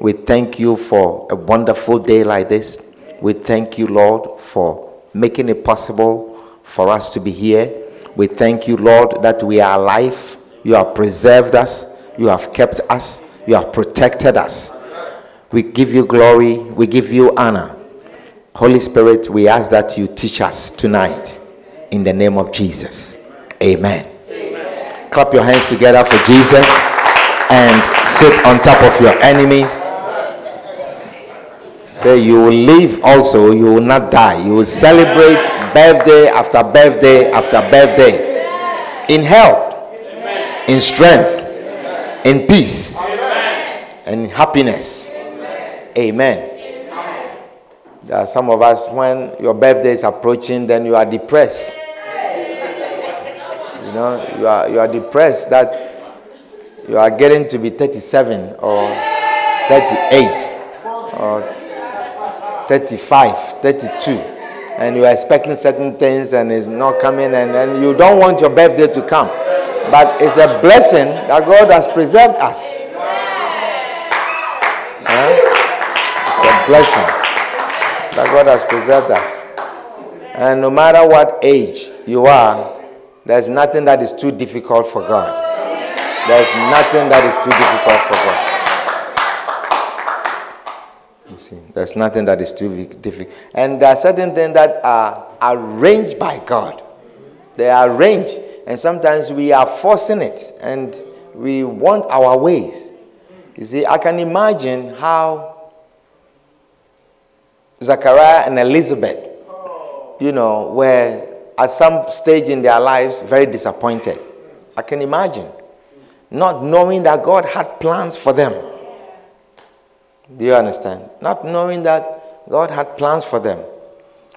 We thank you for a wonderful day like this. We thank you, Lord, for making it possible for us to be here. We thank you, Lord, that we are alive. You have preserved us. You have kept us. You have protected us. We give you glory. We give you honor. Holy Spirit, we ask that you teach us tonight in the name of Jesus. Amen. Amen. Clap your hands together for Jesus and sit on top of your enemies. Say, you will live also, you will not die. You will celebrate birthday after birthday after birthday in health, in strength, in peace, and in happiness. Amen. There are some of us, when your birthday is approaching, then you are depressed. You know, you are, you are depressed that you are getting to be 37 or 38 or 35, 32, and you are expecting certain things and it's not coming, and then you don't want your birthday to come. But it's a blessing that God has preserved us. It's a blessing that God has preserved us. And no matter what age you are, there's nothing that is too difficult for God. There's nothing that is too difficult for God. See, there's nothing that is too difficult. And there are certain things that are arranged by God. They are arranged, and sometimes we are forcing it, and we want our ways. You see, I can imagine how Zachariah and Elizabeth, you know, were at some stage in their lives very disappointed. I can imagine not knowing that God had plans for them. Do you understand? Not knowing that God had plans for them.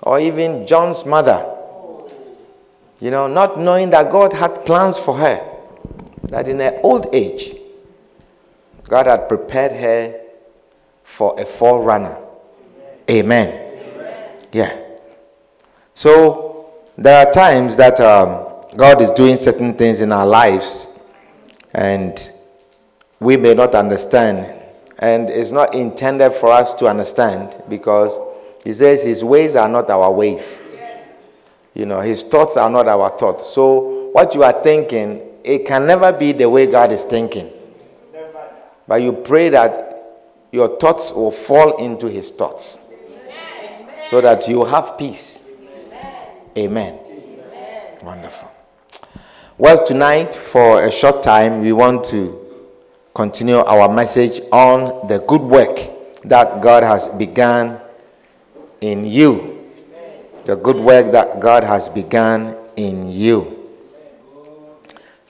Or even John's mother. You know, not knowing that God had plans for her. That in her old age, God had prepared her for a forerunner. Amen. Amen. Yeah. So, there are times that um, God is doing certain things in our lives and we may not understand. And it's not intended for us to understand because he says his ways are not our ways. You know, his thoughts are not our thoughts. So what you are thinking, it can never be the way God is thinking. But you pray that your thoughts will fall into his thoughts so that you have peace. Amen. Wonderful. Well, tonight, for a short time, we want to continue our message on the good work that God has begun in you. The good work that God has begun in you.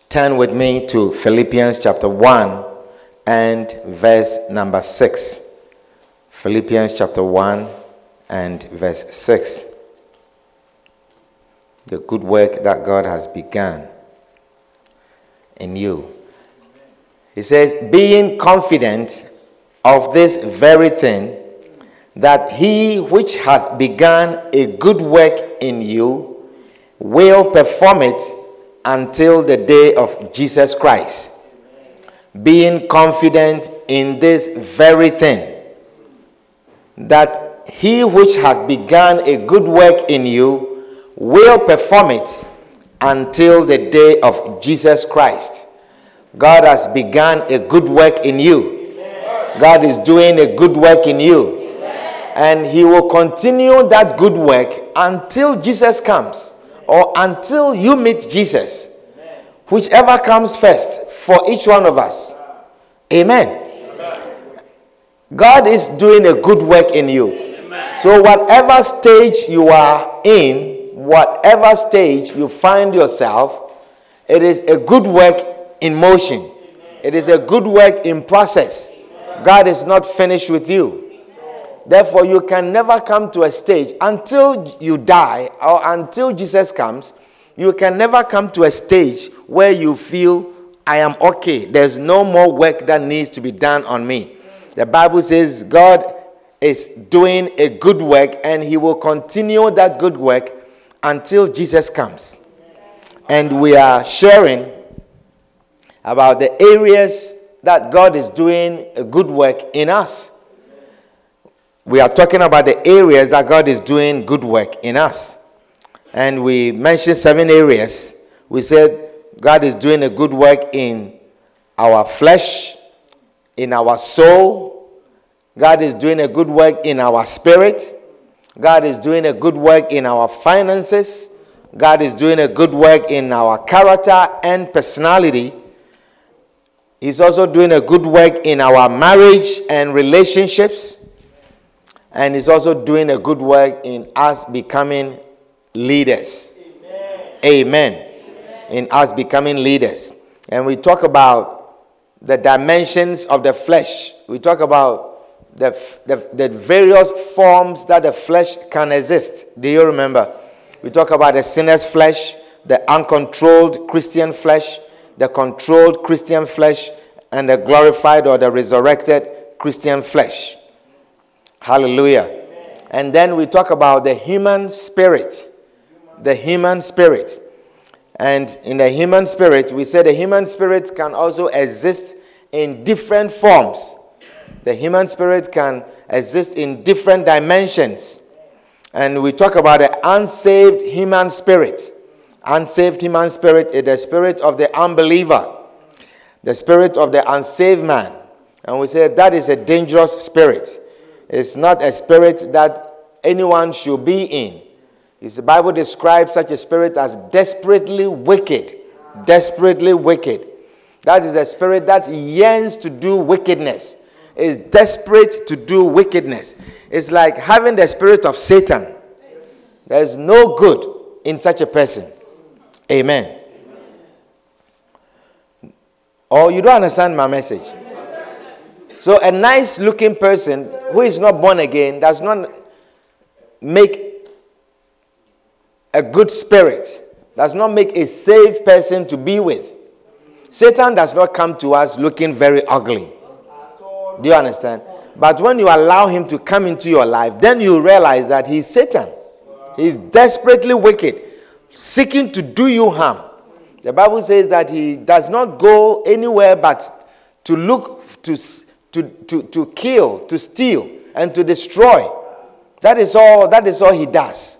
Turn with me to Philippians chapter 1 and verse number 6. Philippians chapter 1 and verse 6. The good work that God has begun in you. He says, being confident of this very thing, that he which hath begun a good work in you will perform it until the day of Jesus Christ. Being confident in this very thing, that he which hath begun a good work in you will perform it until the day of Jesus Christ. God has begun a good work in you. God is doing a good work in you. And He will continue that good work until Jesus comes or until you meet Jesus. Whichever comes first for each one of us. Amen. God is doing a good work in you. So, whatever stage you are in, whatever stage you find yourself, it is a good work in motion. It is a good work in process. God is not finished with you. Therefore, you can never come to a stage until you die or until Jesus comes. You can never come to a stage where you feel, I am okay. There's no more work that needs to be done on me. The Bible says God is doing a good work and he will continue that good work until Jesus comes. And we are sharing about the areas that God is doing a good work in us we are talking about the areas that God is doing good work in us. And we mentioned seven areas. We said God is doing a good work in our flesh, in our soul. God is doing a good work in our spirit. God is doing a good work in our finances. God is doing a good work in our character and personality. He's also doing a good work in our marriage and relationships and He's also doing a good work in us becoming leaders. Amen. Amen. Amen. In us becoming leaders. And we talk about the dimensions of the flesh. We talk about the, the, the various forms that the flesh can exist. Do you remember? We talk about the sinner's flesh, the uncontrolled Christian flesh, the controlled Christian flesh, and the glorified or the resurrected Christian flesh. Hallelujah. And then we talk about the human spirit. The human spirit. And in the human spirit, we say the human spirit can also exist in different forms. The human spirit can exist in different dimensions. And we talk about the unsaved human spirit. Unsaved human spirit is the spirit of the unbeliever, the spirit of the unsaved man. And we say that is a dangerous spirit. It's not a spirit that anyone should be in. the Bible describes such a spirit as desperately wicked. Desperately wicked. That is a spirit that yearns to do wickedness. Is desperate to do wickedness. It's like having the spirit of Satan. There's no good in such a person. Amen. Or oh, you don't understand my message. So a nice looking person who is not born again does not make a good spirit, does not make a safe person to be with. Satan does not come to us looking very ugly. Do you understand? But when you allow him to come into your life, then you realize that he's Satan. He's desperately wicked, seeking to do you harm. The Bible says that he does not go anywhere but to look to to, to, to kill, to steal, and to destroy. That is all, that is all he does.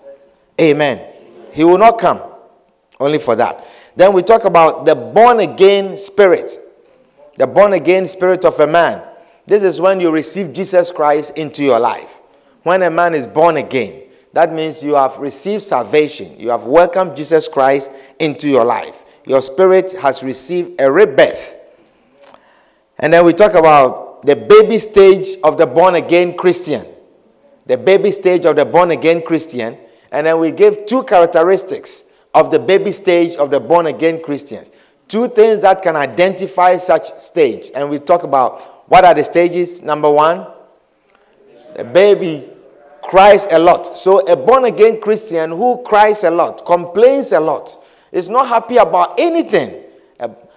Amen. He will not come only for that. Then we talk about the born again spirit. The born again spirit of a man. This is when you receive Jesus Christ into your life. When a man is born again, that means you have received salvation. You have welcomed Jesus Christ into your life. Your spirit has received a rebirth. And then we talk about the baby stage of the born again Christian. The baby stage of the born again Christian. And then we give two characteristics of the baby stage of the born again Christians. Two things that can identify such stage. And we talk about what are the stages. Number one, the baby cries a lot. So a born again Christian who cries a lot, complains a lot, is not happy about anything.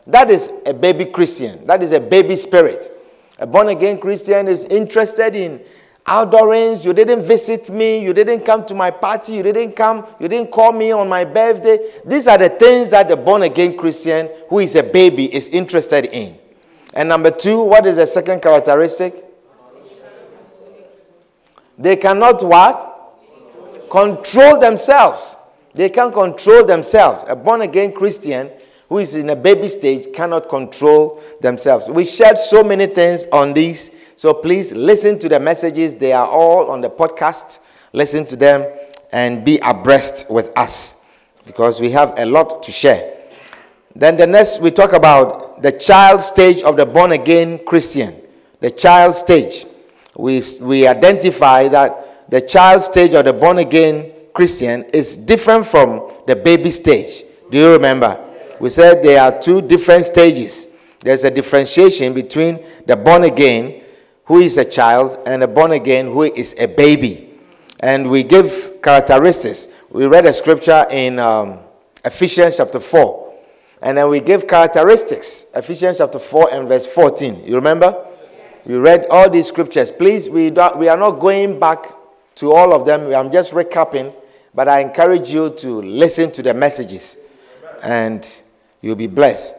That is a baby Christian. That is a baby spirit. A born again Christian is interested in outdoorings. You didn't visit me. You didn't come to my party. You didn't come. You didn't call me on my birthday. These are the things that the born again Christian who is a baby is interested in. And number two, what is the second characteristic? They cannot what? Control themselves. They can't control themselves. A born again Christian who is in a baby stage cannot control themselves. We shared so many things on these, so please listen to the messages. They are all on the podcast. Listen to them and be abreast with us because we have a lot to share. Then the next, we talk about the child stage of the born again Christian. The child stage. We, we identify that the child stage or the born again Christian is different from the baby stage. Do you remember? we said there are two different stages. There's a differentiation between the born again, who is a child, and a born again who is a baby. And we give characteristics. We read a scripture in um, Ephesians chapter 4. And then we give characteristics. Ephesians chapter 4 and verse 14. You remember? We read all these scriptures. Please, we, we are not going back to all of them. I'm just recapping. But I encourage you to listen to the messages. And you'll be blessed.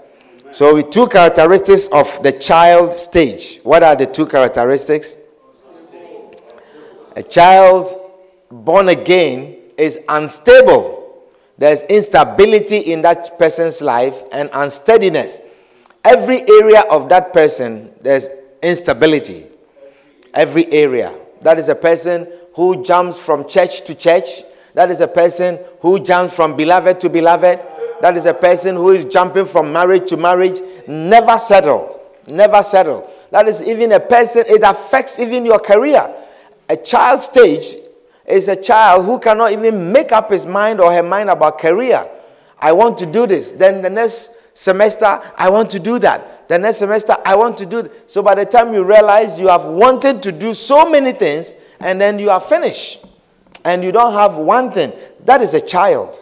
So, with two characteristics of the child stage. What are the two characteristics? A child born again is unstable. There's instability in that person's life and unsteadiness. Every area of that person, there's instability. Every area. That is a person who jumps from church to church. That is a person who jumps from beloved to beloved. That is a person who is jumping from marriage to marriage, never settled. Never settled. That is even a person, it affects even your career. A child stage is a child who cannot even make up his mind or her mind about career. I want to do this. Then the next semester, I want to do that. The next semester, I want to do that. So by the time you realize you have wanted to do so many things, and then you are finished, and you don't have one thing, that is a child.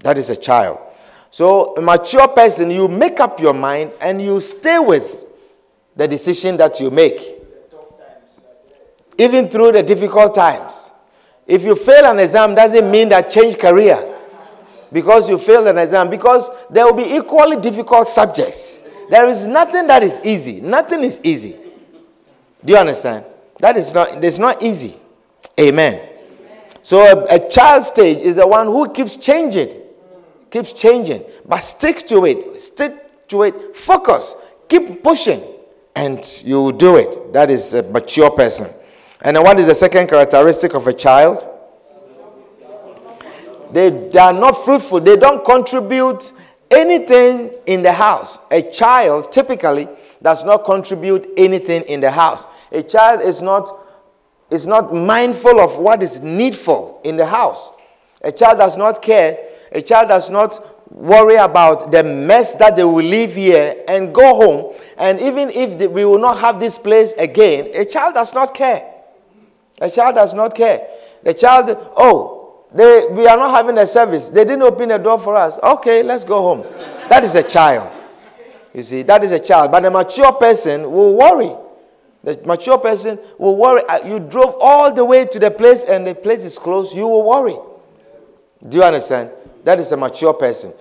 That is a child. So, a mature person, you make up your mind and you stay with the decision that you make. Even through the difficult times. If you fail an exam, doesn't mean that change career because you failed an exam, because there will be equally difficult subjects. There is nothing that is easy. Nothing is easy. Do you understand? That is not, it's not easy. Amen. Amen. So a, a child stage is the one who keeps changing keeps changing, but sticks to it, stick to it, focus, keep pushing, and you will do it. That is a mature person. And what is the second characteristic of a child? They, they are not fruitful, they don't contribute anything in the house. A child typically does not contribute anything in the house. A child is not, is not mindful of what is needful in the house. A child does not care a child does not worry about the mess that they will leave here and go home. And even if we will not have this place again, a child does not care. A child does not care. The child, oh, they, we are not having a service. They didn't open the door for us. Okay, let's go home. That is a child. You see, that is a child. But a mature person will worry. The mature person will worry. Uh, you drove all the way to the place and the place is closed. You will worry. Do you understand? That is a mature person.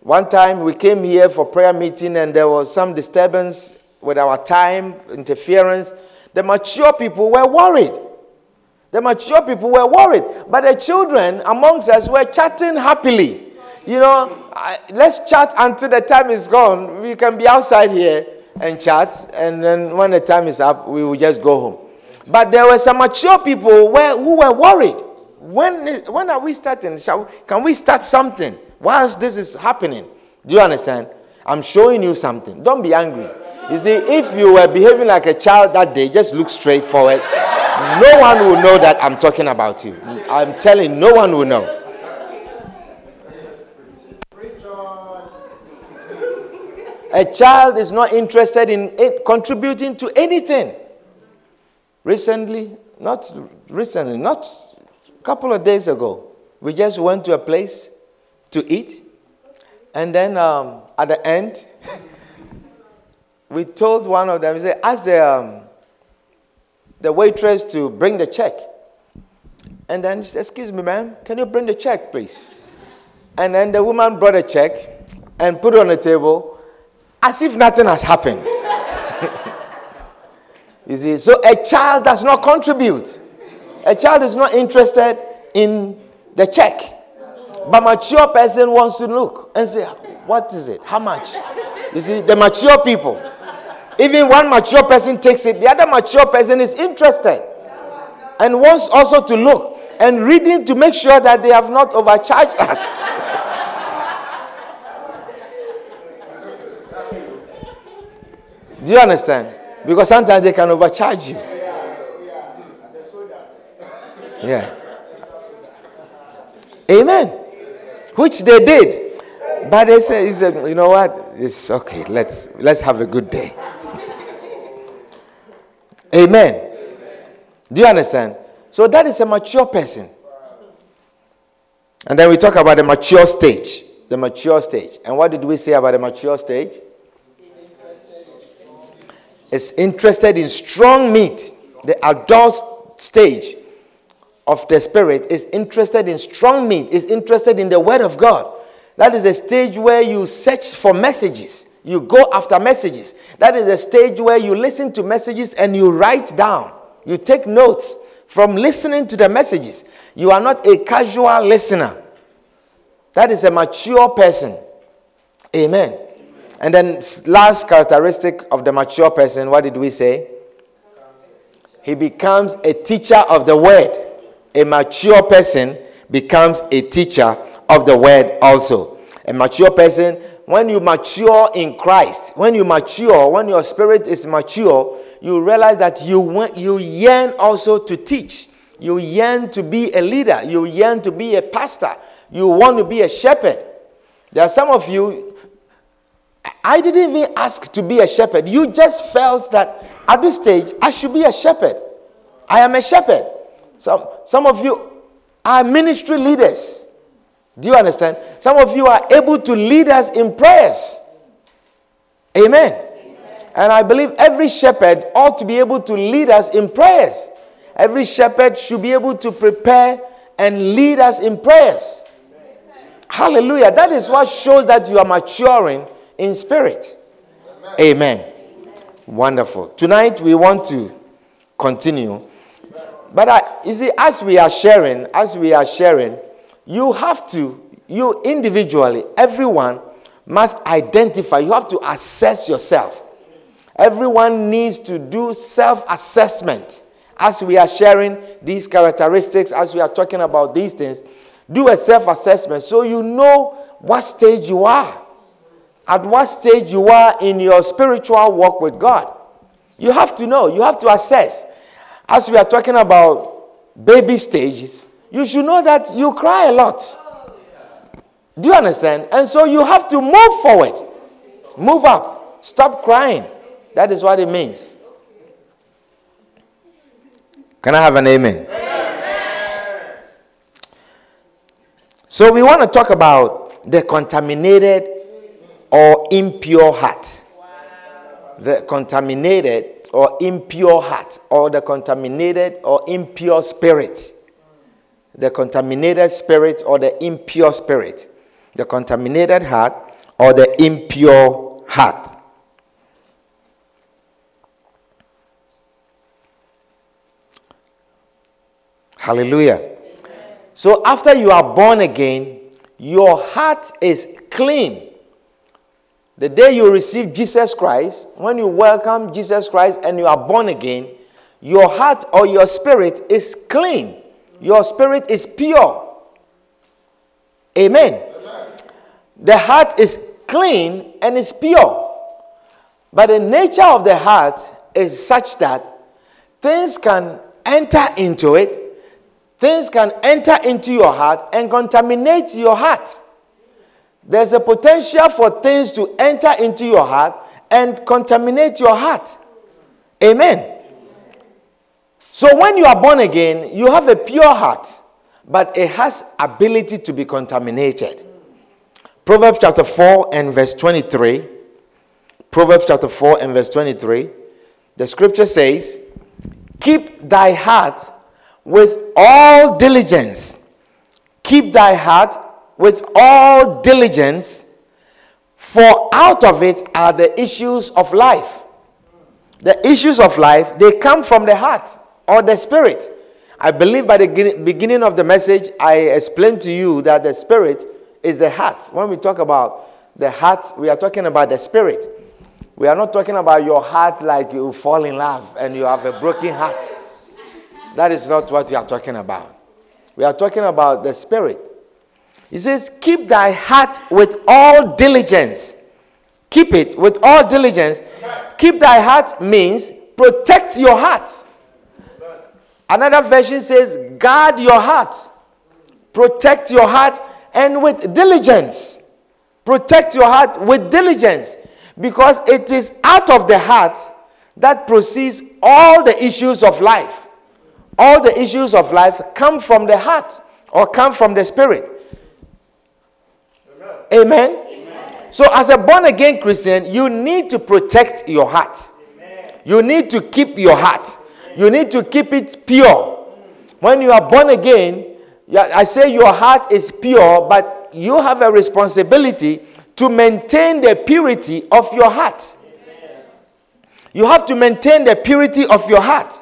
One time we came here for prayer meeting and there was some disturbance with our time, interference. The mature people were worried. The mature people were worried. But the children amongst us were chatting happily. You know, I, let's chat until the time is gone. We can be outside here and chat, and then when the time is up, we will just go home. But there were some mature people where, who were worried. When, when are we starting? Shall we, can we start something whilst this is happening? Do you understand? I'm showing you something. Don't be angry. You see, if you were behaving like a child that day, just look straight forward. No one will know that I'm talking about you. I'm telling no one will know. A child is not interested in contributing to anything. Recently, not recently, not a couple of days ago, we just went to a place to eat. And then um, at the end, we told one of them, we said, ask the, um, the waitress to bring the check. And then she said, Excuse me, ma'am, can you bring the check, please? And then the woman brought a check and put it on the table as if nothing has happened. you see, so a child does not contribute. A child is not interested in the check. But mature person wants to look and say, what is it? How much? You see, the mature people. Even one mature person takes it, the other mature person is interested and wants also to look and reading to make sure that they have not overcharged us. Do you understand? Because sometimes they can overcharge you. Yeah. Amen. Which they did. But they said, you know what? It's okay. Let's let's have a good day. Amen. Amen. Do you understand? So that is a mature person. And then we talk about the mature stage. The mature stage. And what did we say about the mature stage? It's interested in strong meat. The adult stage of the spirit is interested in strong meat, is interested in the word of God. That is a stage where you search for messages. You go after messages. That is a stage where you listen to messages and you write down. You take notes from listening to the messages. You are not a casual listener. That is a mature person. Amen. And then, last characteristic of the mature person, what did we say? He becomes a teacher of the word. A mature person becomes a teacher of the word also. A mature person, when you mature in Christ, when you mature, when your spirit is mature, you realize that you want, you yearn also to teach. You yearn to be a leader. You yearn to be a pastor. You want to be a shepherd. There are some of you, I didn't even ask to be a shepherd. You just felt that at this stage, I should be a shepherd. I am a shepherd. Some, some of you are ministry leaders. Do you understand? Some of you are able to lead us in prayers. Amen. Amen. And I believe every shepherd ought to be able to lead us in prayers. Every shepherd should be able to prepare and lead us in prayers. Amen. Hallelujah. That is what shows that you are maturing in spirit. Amen. Amen. Wonderful. Tonight we want to continue. But I, you see, as we are sharing, as we are sharing, you have to, you individually, everyone must identify, you have to assess yourself. Everyone needs to do self assessment. As we are sharing these characteristics, as we are talking about these things, do a self assessment so you know what stage you are, at what stage you are in your spiritual walk with God. You have to know, you have to assess. As we are talking about baby stages, you should know that you cry a lot. Do you understand? And so you have to move forward, move up, stop crying. That is what it means. Can I have an amen? amen? So we want to talk about the contaminated or impure heart. The contaminated or impure heart, or the contaminated or impure spirit the contaminated spirit or the impure spirit, the contaminated heart or the impure heart. Hallelujah. So after you are born again, your heart is clean. The day you receive Jesus Christ, when you welcome Jesus Christ and you are born again, your heart or your spirit is clean. Your spirit is pure. Amen. The heart is clean and is pure. But the nature of the heart is such that things can enter into it, things can enter into your heart and contaminate your heart. There's a potential for things to enter into your heart and contaminate your heart. Amen. So when you are born again, you have a pure heart, but it has ability to be contaminated. Proverbs chapter 4 and verse 23. Proverbs chapter 4 and verse 23. The scripture says, Keep thy heart with all diligence. Keep thy heart with all diligence, for out of it are the issues of life. The issues of life, they come from the heart or the spirit. I believe by the beginning of the message, I explained to you that the spirit is the heart. When we talk about the heart, we are talking about the spirit. We are not talking about your heart like you fall in love and you have a broken heart. That is not what we are talking about. We are talking about the spirit. He says, Keep thy heart with all diligence. Keep it with all diligence. Keep thy heart means protect your heart. Another version says, guard your heart, protect your heart, and with diligence. Protect your heart with diligence because it is out of the heart that proceeds all the issues of life, all the issues of life come from the heart or come from the spirit. Amen. Amen. So, as a born again Christian, you need to protect your heart. Amen. You need to keep your heart. You need to keep it pure. When you are born again, I say your heart is pure, but you have a responsibility to maintain the purity of your heart. You have to maintain the purity of your heart.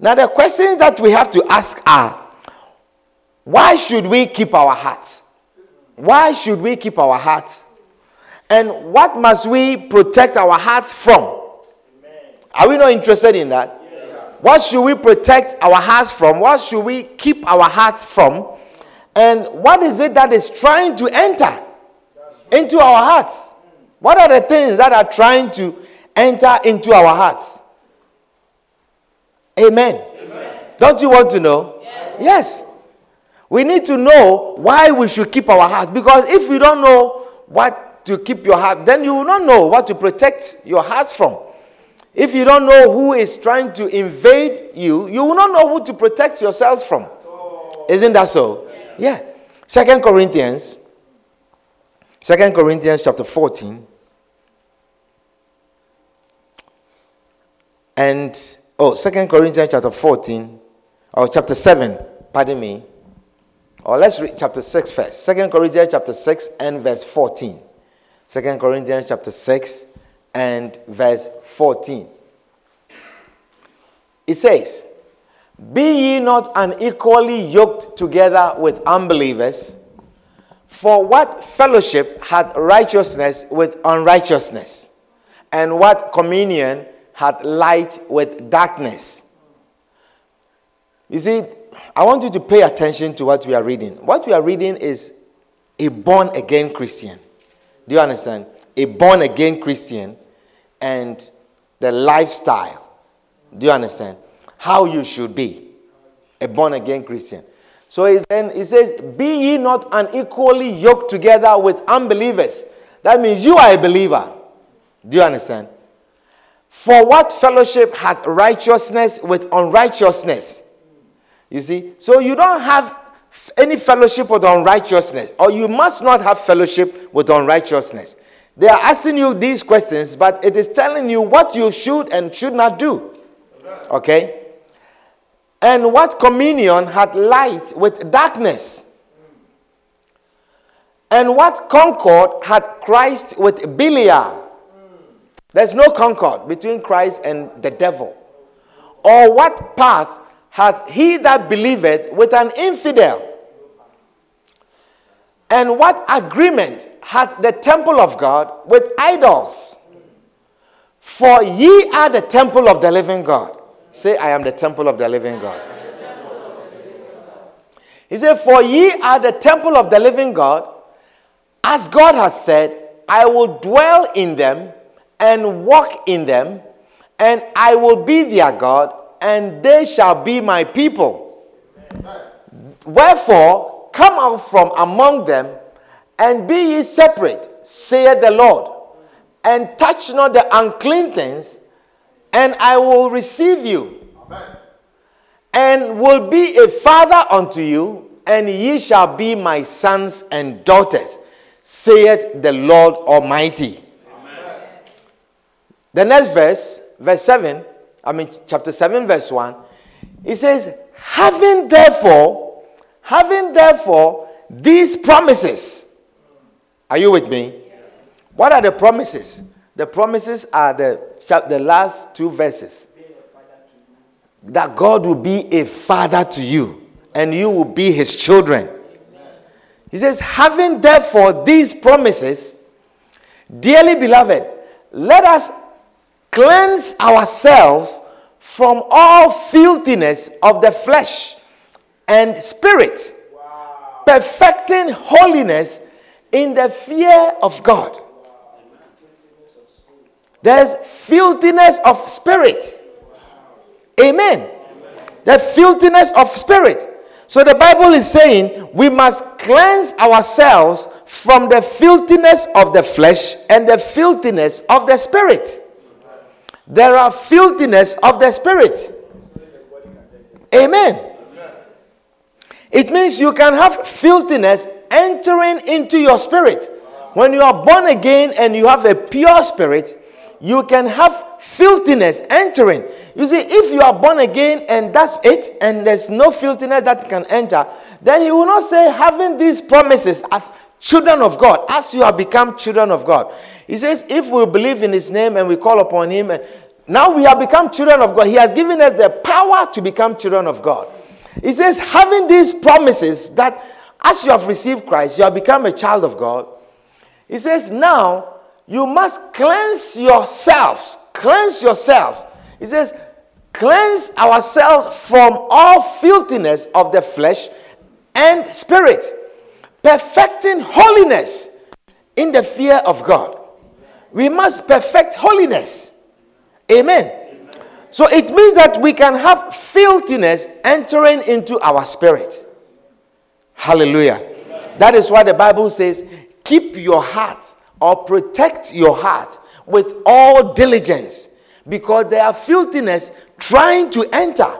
Now, the questions that we have to ask are why should we keep our hearts? Why should we keep our hearts? And what must we protect our hearts from? Are we not interested in that? What should we protect our hearts from? What should we keep our hearts from? And what is it that is trying to enter into our hearts? What are the things that are trying to enter into our hearts? Amen. Amen. Don't you want to know? Yes. yes. We need to know why we should keep our hearts. Because if you don't know what to keep your heart, then you will not know what to protect your hearts from. If you don't know who is trying to invade you, you will not know who to protect yourselves from. Isn't that so? Yeah. Second Corinthians. Second Corinthians chapter 14. And oh, Second Corinthians chapter 14, or chapter 7, pardon me. Or let's read chapter 6 first. Second Corinthians chapter 6 and verse 14. Second Corinthians chapter 6 and verse 14. It says, Be ye not unequally yoked together with unbelievers, for what fellowship hath righteousness with unrighteousness? And what communion hath light with darkness? You see, I want you to pay attention to what we are reading. What we are reading is a born again Christian. Do you understand? A born again Christian and the lifestyle. Do you understand? How you should be a born again Christian. So then he says, Be ye not unequally yoked together with unbelievers. That means you are a believer. Do you understand? For what fellowship hath righteousness with unrighteousness? You see? So you don't have any fellowship with unrighteousness, or you must not have fellowship with unrighteousness. They are asking you these questions, but it is telling you what you should and should not do. Okay? And what communion had light with darkness? And what concord had Christ with Belial? There's no concord between Christ and the devil. Or what path hath he that believeth with an infidel? And what agreement hath the temple of God with idols? For ye are the temple of the living God. Say, I am the temple of the living God. He said, For ye are the temple of the living God, as God hath said, I will dwell in them and walk in them, and I will be their God, and they shall be my people. Wherefore, come out from among them and be ye separate, saith the Lord, and touch not the unclean things, and I will receive you, Amen. and will be a father unto you, and ye shall be my sons and daughters, saith the Lord Almighty. Amen. The next verse, verse 7, I mean, chapter 7, verse 1, it says, Having therefore, having therefore these promises, are you with me? What are the promises? The promises are the, the last two verses. That God will be a father to you and you will be his children. He says, having therefore these promises, dearly beloved, let us cleanse ourselves from all filthiness of the flesh and spirit, wow. perfecting holiness in the fear of God. There's filthiness of spirit. Amen. The filthiness of spirit. So the Bible is saying we must cleanse ourselves from the filthiness of the flesh and the filthiness of the spirit. there are filthiness of the spirit. Amen. It means you can have filthiness entering into your spirit. When you are born again and you have a pure spirit, you can have filthiness entering. You see, if you are born again and that's it, and there's no filthiness that can enter, then he will not say having these promises as children of God, as you have become children of God. He says, if we believe in his name and we call upon him, now we have become children of God. He has given us the power to become children of God. He says, having these promises that as you have received Christ, you have become a child of God. He says, now you must cleanse yourselves. Cleanse yourselves. He says, cleanse ourselves from all filthiness of the flesh and spirit, perfecting holiness in the fear of God. We must perfect holiness. Amen. So it means that we can have filthiness entering into our spirit. Hallelujah. That is why the Bible says, keep your heart or protect your heart with all diligence because there are filthiness trying to enter.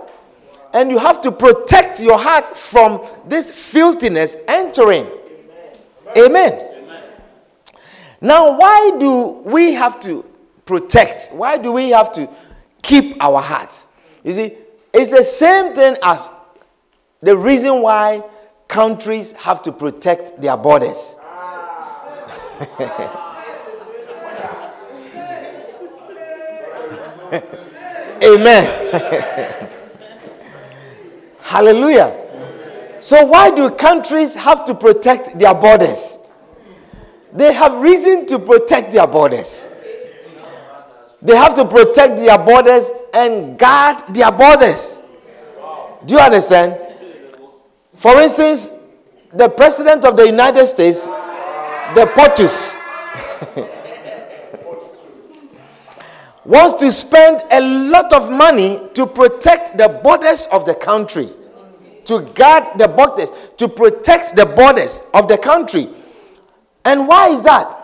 And you have to protect your heart from this filthiness entering. Amen. Amen. Now, why do we have to protect? Why do we have to keep our hearts? You see, it's the same thing as the reason why countries have to protect their borders. Amen. Hallelujah. So, why do countries have to protect their borders? They have reason to protect their borders. They have to protect their borders and guard their borders. Do you understand? For instance, the president of the United States, the POTUS, wants to spend a lot of money to protect the borders of the country, to guard the borders, to protect the borders of the country. And why is that?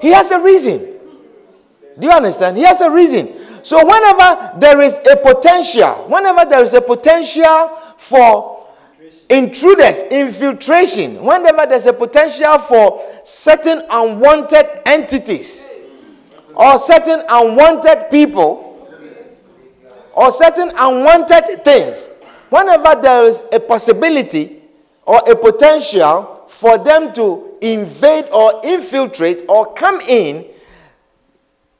He has a reason. Do you understand? He has a reason. So, whenever there is a potential, whenever there is a potential for intruders, infiltration, whenever there's a potential for certain unwanted entities, or certain unwanted people, or certain unwanted things, whenever there is a possibility or a potential for them to invade or infiltrate or come in,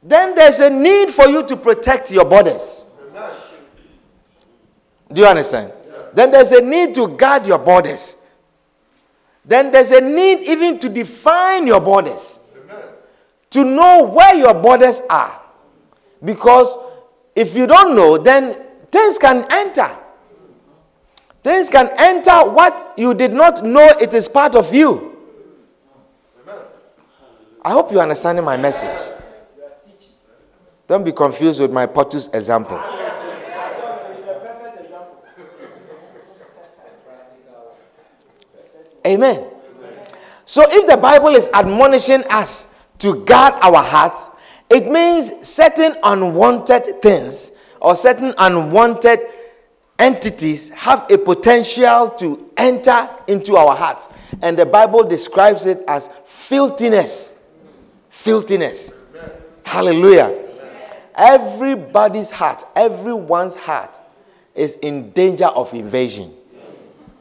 then there's a need for you to protect your borders. Do you understand? Then there's a need to guard your borders. Then there's a need even to define your borders. To know where your borders are. Because if you don't know, then things can enter. Things can enter what you did not know it is part of you. I hope you're understanding my message. Don't be confused with my POTUS example. Amen. So if the Bible is admonishing us to guard our hearts, it means certain unwanted things or certain unwanted entities have a potential to enter into our hearts. And the Bible describes it as filthiness. Filthiness. Hallelujah. Everybody's heart, everyone's heart is in danger of invasion.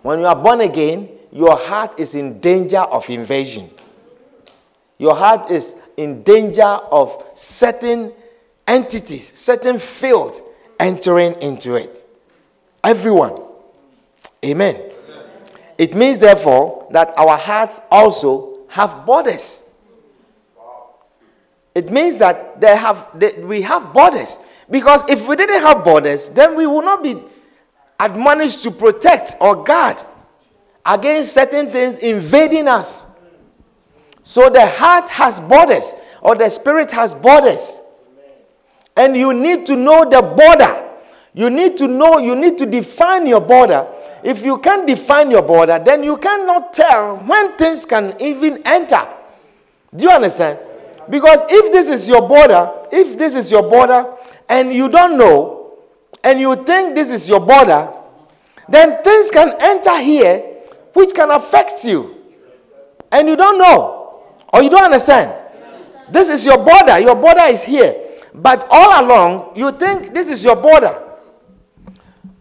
When you are born again, your heart is in danger of invasion. Your heart is in danger of certain entities, certain field entering into it. Everyone. Amen. Amen. It means, therefore, that our hearts also have borders. It means that they have, they, we have borders. Because if we didn't have borders, then we will not be admonished to protect or guard against certain things invading us. So the heart has borders, or the spirit has borders. And you need to know the border. You need to know, you need to define your border. If you can't define your border, then you cannot tell when things can even enter. Do you understand? Because if this is your border, if this is your border, and you don't know, and you think this is your border, then things can enter here which can affect you. And you don't know, or you don't understand. This is your border, your border is here. But all along, you think this is your border.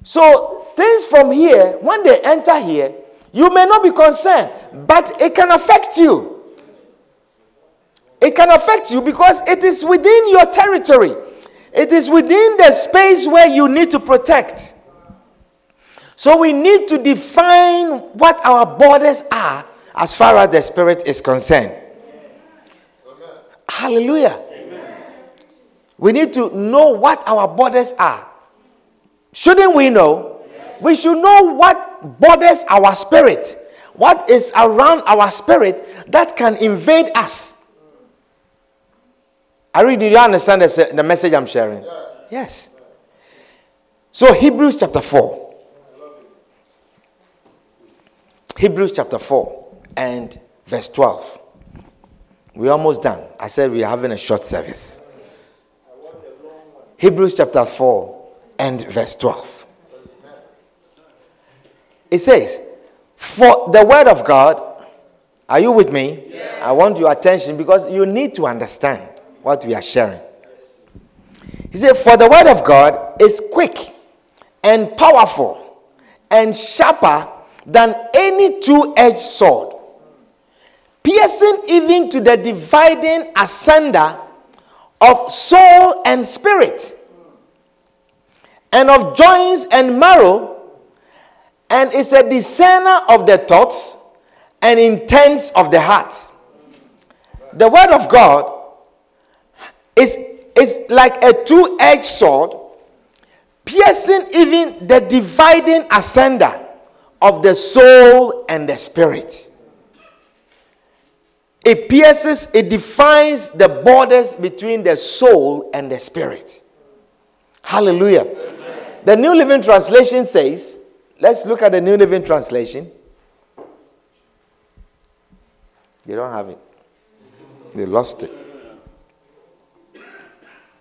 So things from here, when they enter here, you may not be concerned, but it can affect you. It can affect you because it is within your territory. It is within the space where you need to protect. So we need to define what our borders are as far as the spirit is concerned. Amen. Hallelujah. Amen. We need to know what our borders are. Shouldn't we know? We should know what borders our spirit, what is around our spirit that can invade us. I really, do you understand the, the message I'm sharing? Yeah. Yes. So, Hebrews chapter 4. Hebrews chapter 4 and verse 12. We're almost done. I said we're having a short service. So, Hebrews chapter 4 and verse 12. It says, For the word of God, are you with me? Yes. I want your attention because you need to understand what we are sharing. He said, For the word of God is quick and powerful and sharper than any two edged sword, piercing even to the dividing asunder of soul and spirit, and of joints and marrow, and is a discerner of the thoughts and intents of the heart. The word of God is, is like a two edged sword, piercing even the dividing asunder of the soul and the spirit. It pierces, it defines the borders between the soul and the spirit. Hallelujah. Amen. The New Living Translation says, let's look at the New Living Translation. They don't have it, they lost it.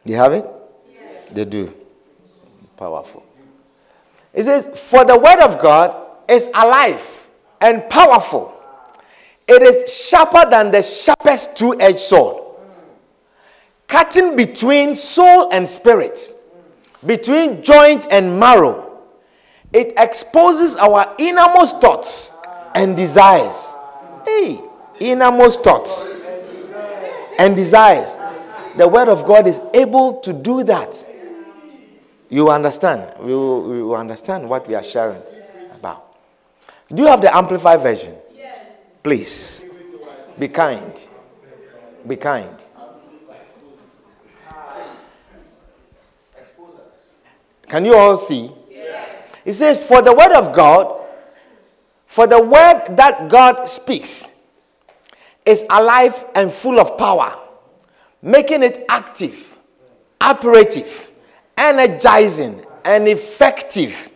You have it? Yes. They do. Powerful. It says, For the word of God is alive and powerful. It is sharper than the sharpest two edged sword, cutting between soul and spirit, between joint and marrow. It exposes our innermost thoughts and desires. Hey, innermost thoughts and desires. The Word of God is able to do that. You understand? We will, we will understand what we are sharing about. Do you have the Amplified version? Please. Be kind. Be kind. Can you all see? It says, For the word of God, for the word that God speaks is alive and full of power making it active, operative, energizing, and effective.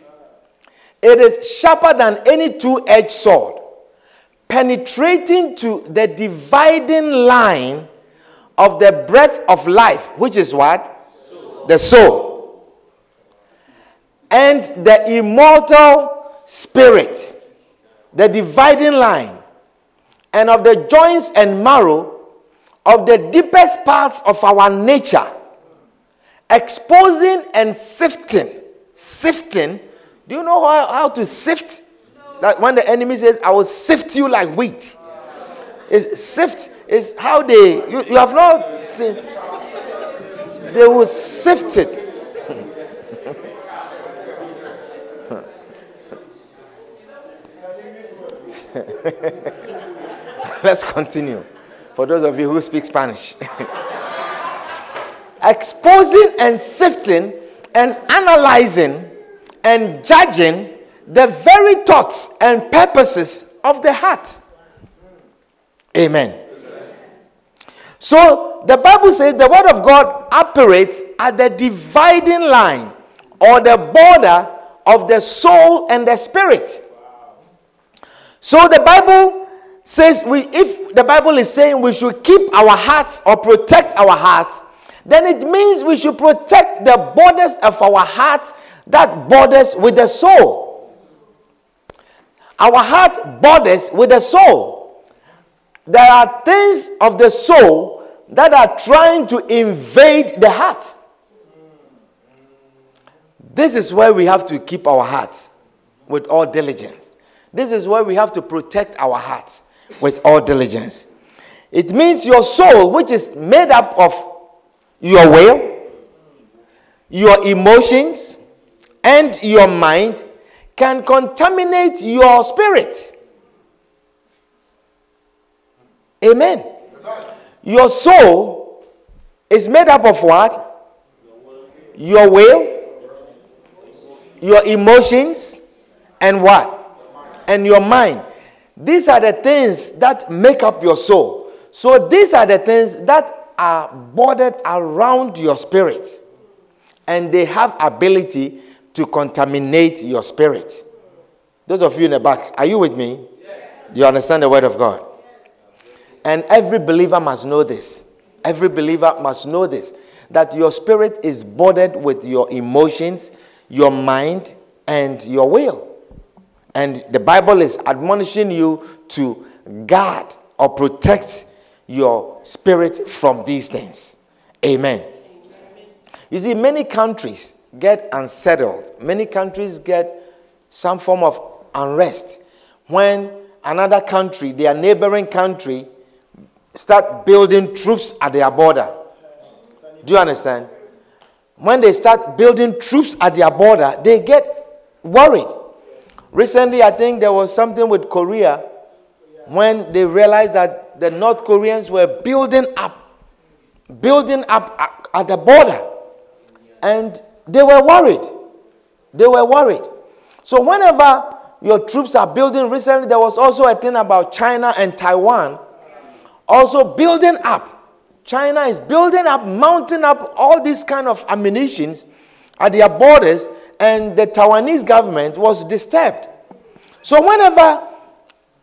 It is sharper than any two edged sword, penetrating to the dividing line of the breath of life, which is what? The soul. And the immortal spirit, the dividing line, and of the joints and marrow of the deepest parts of our nature, exposing and sifting. Sifting. Do you know how, how to sift? That when the enemy says, I will sift you like wheat. Is sift is how they you, you have not seen they will sift it. Let's continue for those of you who speak Spanish. Exposing and sifting and analyzing and judging the very thoughts and purposes of the heart. Amen. Amen. So the Bible says the Word of God operates at the dividing line or the border of the soul and the spirit. So the Bible says we if the Bible is saying we should keep our hearts or protect our hearts, then it means we should protect the borders of our heart that borders with the soul. Our heart borders with the soul. There are things of the soul that are trying to invade the heart. This is where we have to keep our hearts with all diligence. This is where we have to protect our hearts with all diligence. It means your soul, which is made up of your will, your emotions, and your mind, can contaminate your spirit. Amen. Your soul is made up of what? Your will, your emotions, and what? And your mind. These are the things that make up your soul. So these are the things that are bordered around your spirit. And they have ability to contaminate your spirit. Those of you in the back, are you with me? Yes. You understand the word of God? And every believer must know this. Every believer must know this that your spirit is bordered with your emotions, your mind, and your will. And the Bible is admonishing you to guard or protect your spirit from these things. Amen. You see, many countries get unsettled, many countries get some form of unrest when another country, their neighboring country, start building troops at their border. Do you understand? When they start building troops at their border, they get worried. Recently, I think there was something with Korea when they realized that the North Koreans were building up, building up at the border. And they were worried. They were worried. So, whenever your troops are building, recently there was also a thing about China and Taiwan also building up. China is building up, mounting up all these kind of ammunitions at their borders, and the Taiwanese government was disturbed. So whenever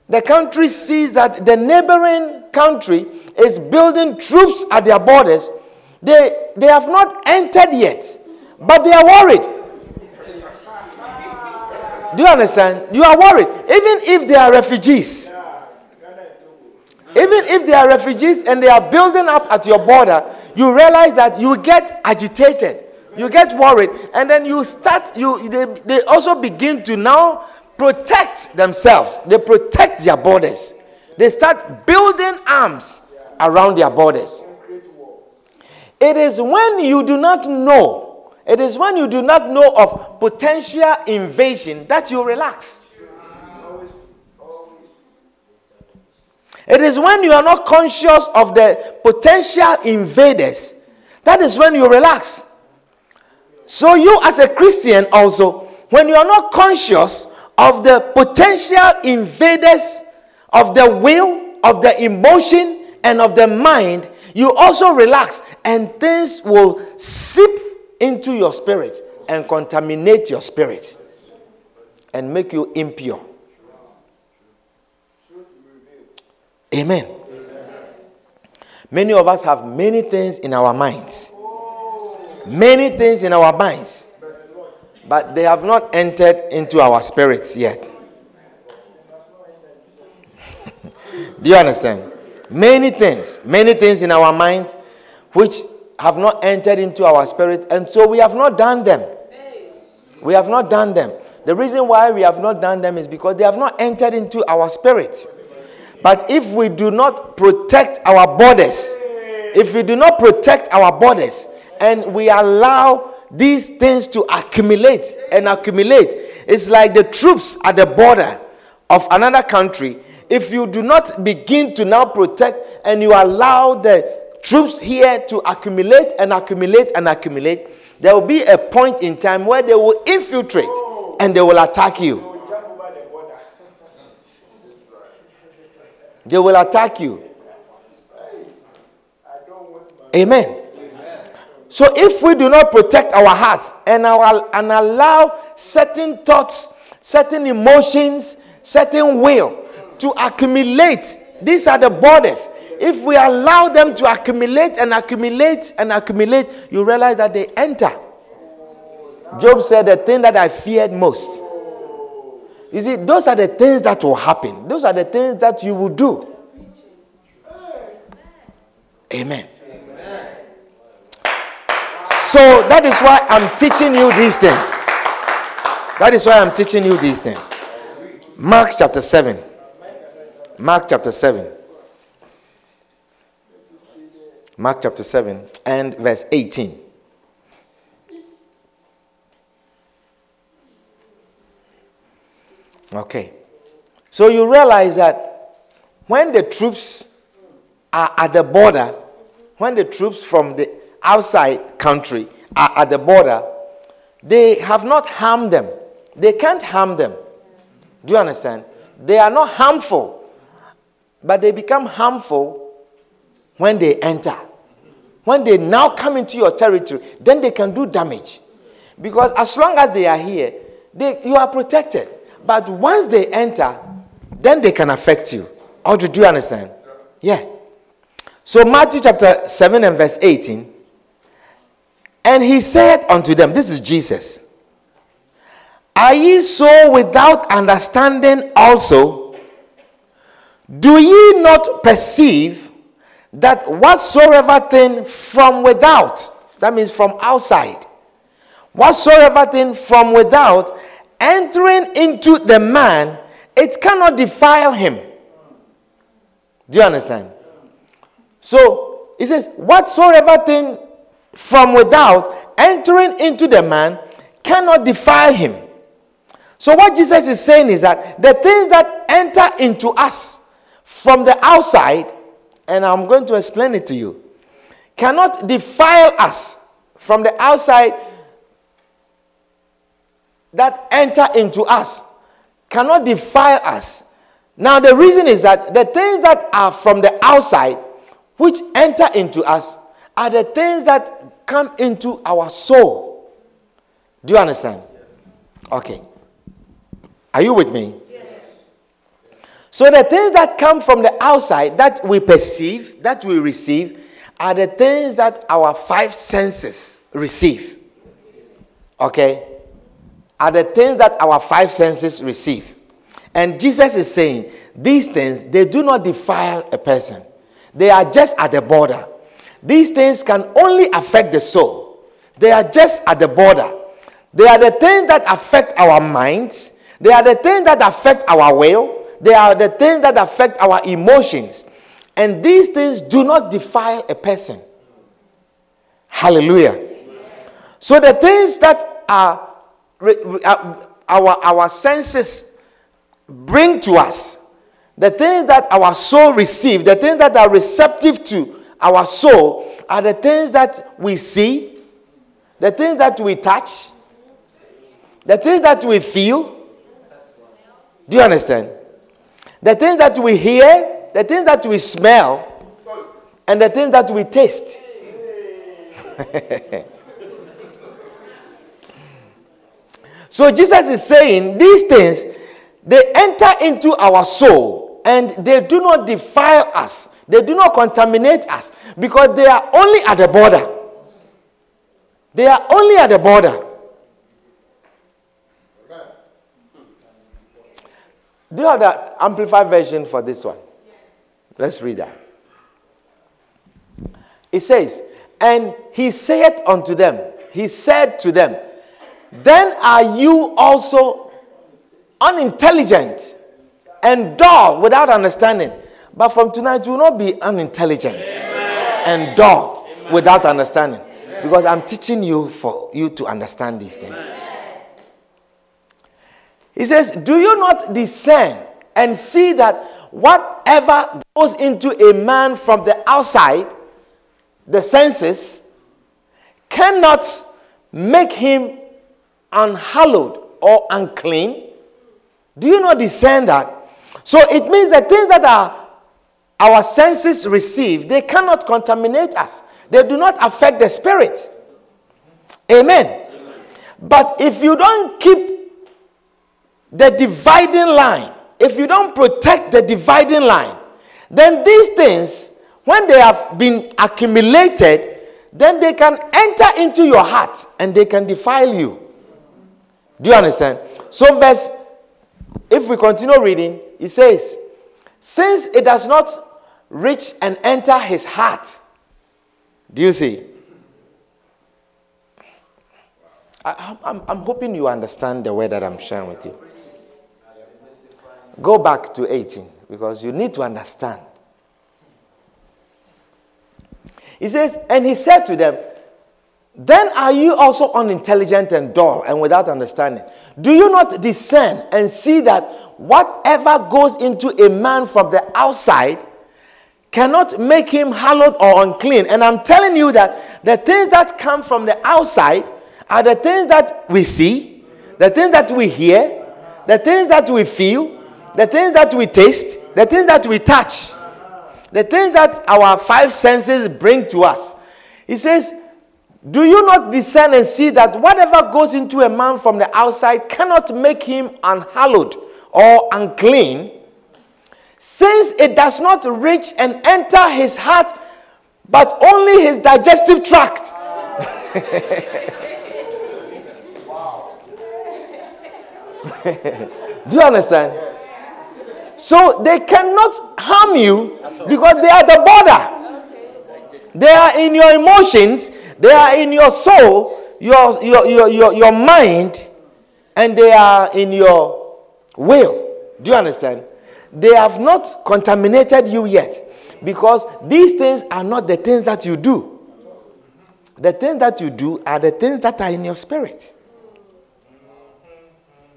the country sees that the neighboring country is building troops at their borders, they, they have not entered yet, but they are worried. Do you understand? You are worried. Even if they are refugees, even if they are refugees and they are building up at your border, you realize that you get agitated, you get worried, and then you start, you they, they also begin to now protect themselves. They protect their borders. They start building arms around their borders. It is when you do not know, it is when you do not know of potential invasion that you relax. It is when you are not conscious of the potential invaders that is when you relax. So, you as a Christian, also, when you are not conscious of the potential invaders of the will, of the emotion, and of the mind, you also relax, and things will seep into your spirit and contaminate your spirit and make you impure. Amen. Many of us have many things in our minds. Many things in our minds. But they have not entered into our spirits yet. Do you understand? Many things, many things in our minds which have not entered into our spirit, and so we have not done them. We have not done them. The reason why we have not done them is because they have not entered into our spirits. But if we do not protect our borders, if we do not protect our borders, and we allow these things to accumulate and accumulate, it's like the troops at the border of another country. If you do not begin to now protect and you allow the troops here to accumulate and accumulate and accumulate, there will be a point in time where they will infiltrate and they will attack you. They will attack you. Amen. So if we do not protect our hearts and, our, and allow certain thoughts, certain emotions, certain will to accumulate, these are the borders. If we allow them to accumulate and accumulate and accumulate, you realize that they enter. Job said, The thing that I feared most. You see, those are the things that will happen. Those are the things that you will do. Amen. Amen. So that is why I'm teaching you these things. That is why I'm teaching you these things. Mark chapter 7. Mark chapter 7. Mark chapter 7 and verse 18. Okay. So you realize that when the troops are at the border, when the troops from the outside country at the border, they have not harmed them. They can't harm them. Do you understand? They are not harmful, but they become harmful when they enter. When they now come into your territory, then they can do damage. Because as long as they are here, they, you are protected. But once they enter, then they can affect you. How do you understand? Yeah. So, Matthew chapter 7 and verse 18. And he said unto them, This is Jesus. Are ye so without understanding also? Do ye not perceive that whatsoever thing from without, that means from outside, whatsoever thing from without, entering into the man, it cannot defile him. Do you understand? So, he says, whatsoever thing from without entering into the man cannot defile him. So, what Jesus is saying is that the things that enter into us from the outside, and I'm going to explain it to you, cannot defile us from the outside that enter into us, cannot defile us. Now, the reason is that the things that are from the outside, which enter into us, are the things that come into our soul. Do you understand? Okay. Are you with me? Yes. So the things that come from the outside that we perceive, that we receive, are the things that our five senses receive. Okay? Are the things that our five senses receive. And Jesus is saying, these things, they do not defile a person. They are just at the border. These things can only affect the soul. They are just at the border. They are the things that affect our minds. They are the things that affect our will, they are the things that affect our emotions. And these things do not defile a person. Hallelujah. So the things that are uh, our, our senses bring to us, the things that our soul receives, the things that are receptive to our soul, are the things that we see, the things that we touch, the things that we feel, do you understand? The things that we hear, the things that we smell, and the things that we taste. so Jesus is saying these things, they enter into our soul and they do not defile us. They do not contaminate us because they are only at the border. They are only at the border. Do you have the amplified version for this one? Let's read that. It says, And he said unto them, He said to them, Then are you also unintelligent and dull without understanding. But from tonight, you will not be unintelligent Amen. and dull Amen. without understanding. Because I'm teaching you for you to understand these things. He says, Do you not discern and see that whatever goes into a man from the outside, the senses, cannot make him unhallowed or unclean? Do you not discern that? So it means the things that are our senses receive, they cannot contaminate us. They do not affect the spirit. Amen. Amen. But if you don't keep the dividing line if you don't protect the dividing line, then these things, when they have been accumulated, then they can enter into your heart and they can defile you. Do you understand? So, verse, if we continue reading, it says, Since it does not reach and enter his heart, do you see? I, am I'm hoping you understand the word that I'm sharing with you. Go back to 18 because you need to understand. He says, And he said to them, Then are you also unintelligent and dull and without understanding? Do you not discern and see that whatever goes into a man from the outside cannot make him hallowed or unclean? And I'm telling you that the things that come from the outside are the things that we see, the things that we hear, the things that we feel, the things that we taste, the things that we touch. The things that our five senses bring to us. He says, Do you not discern and see that whatever goes into a man from the outside cannot make him unhallowed or unclean, since it does not reach and enter his heart, but only his digestive tract? Do you understand? So they cannot harm you because they are the border. They are in your emotions, they are in your soul, your, your, your, your, your mind, and they are in your will. Do you understand? They have not contaminated you yet because these things are not the things that you do. The things that you do are the things that are in your spirit.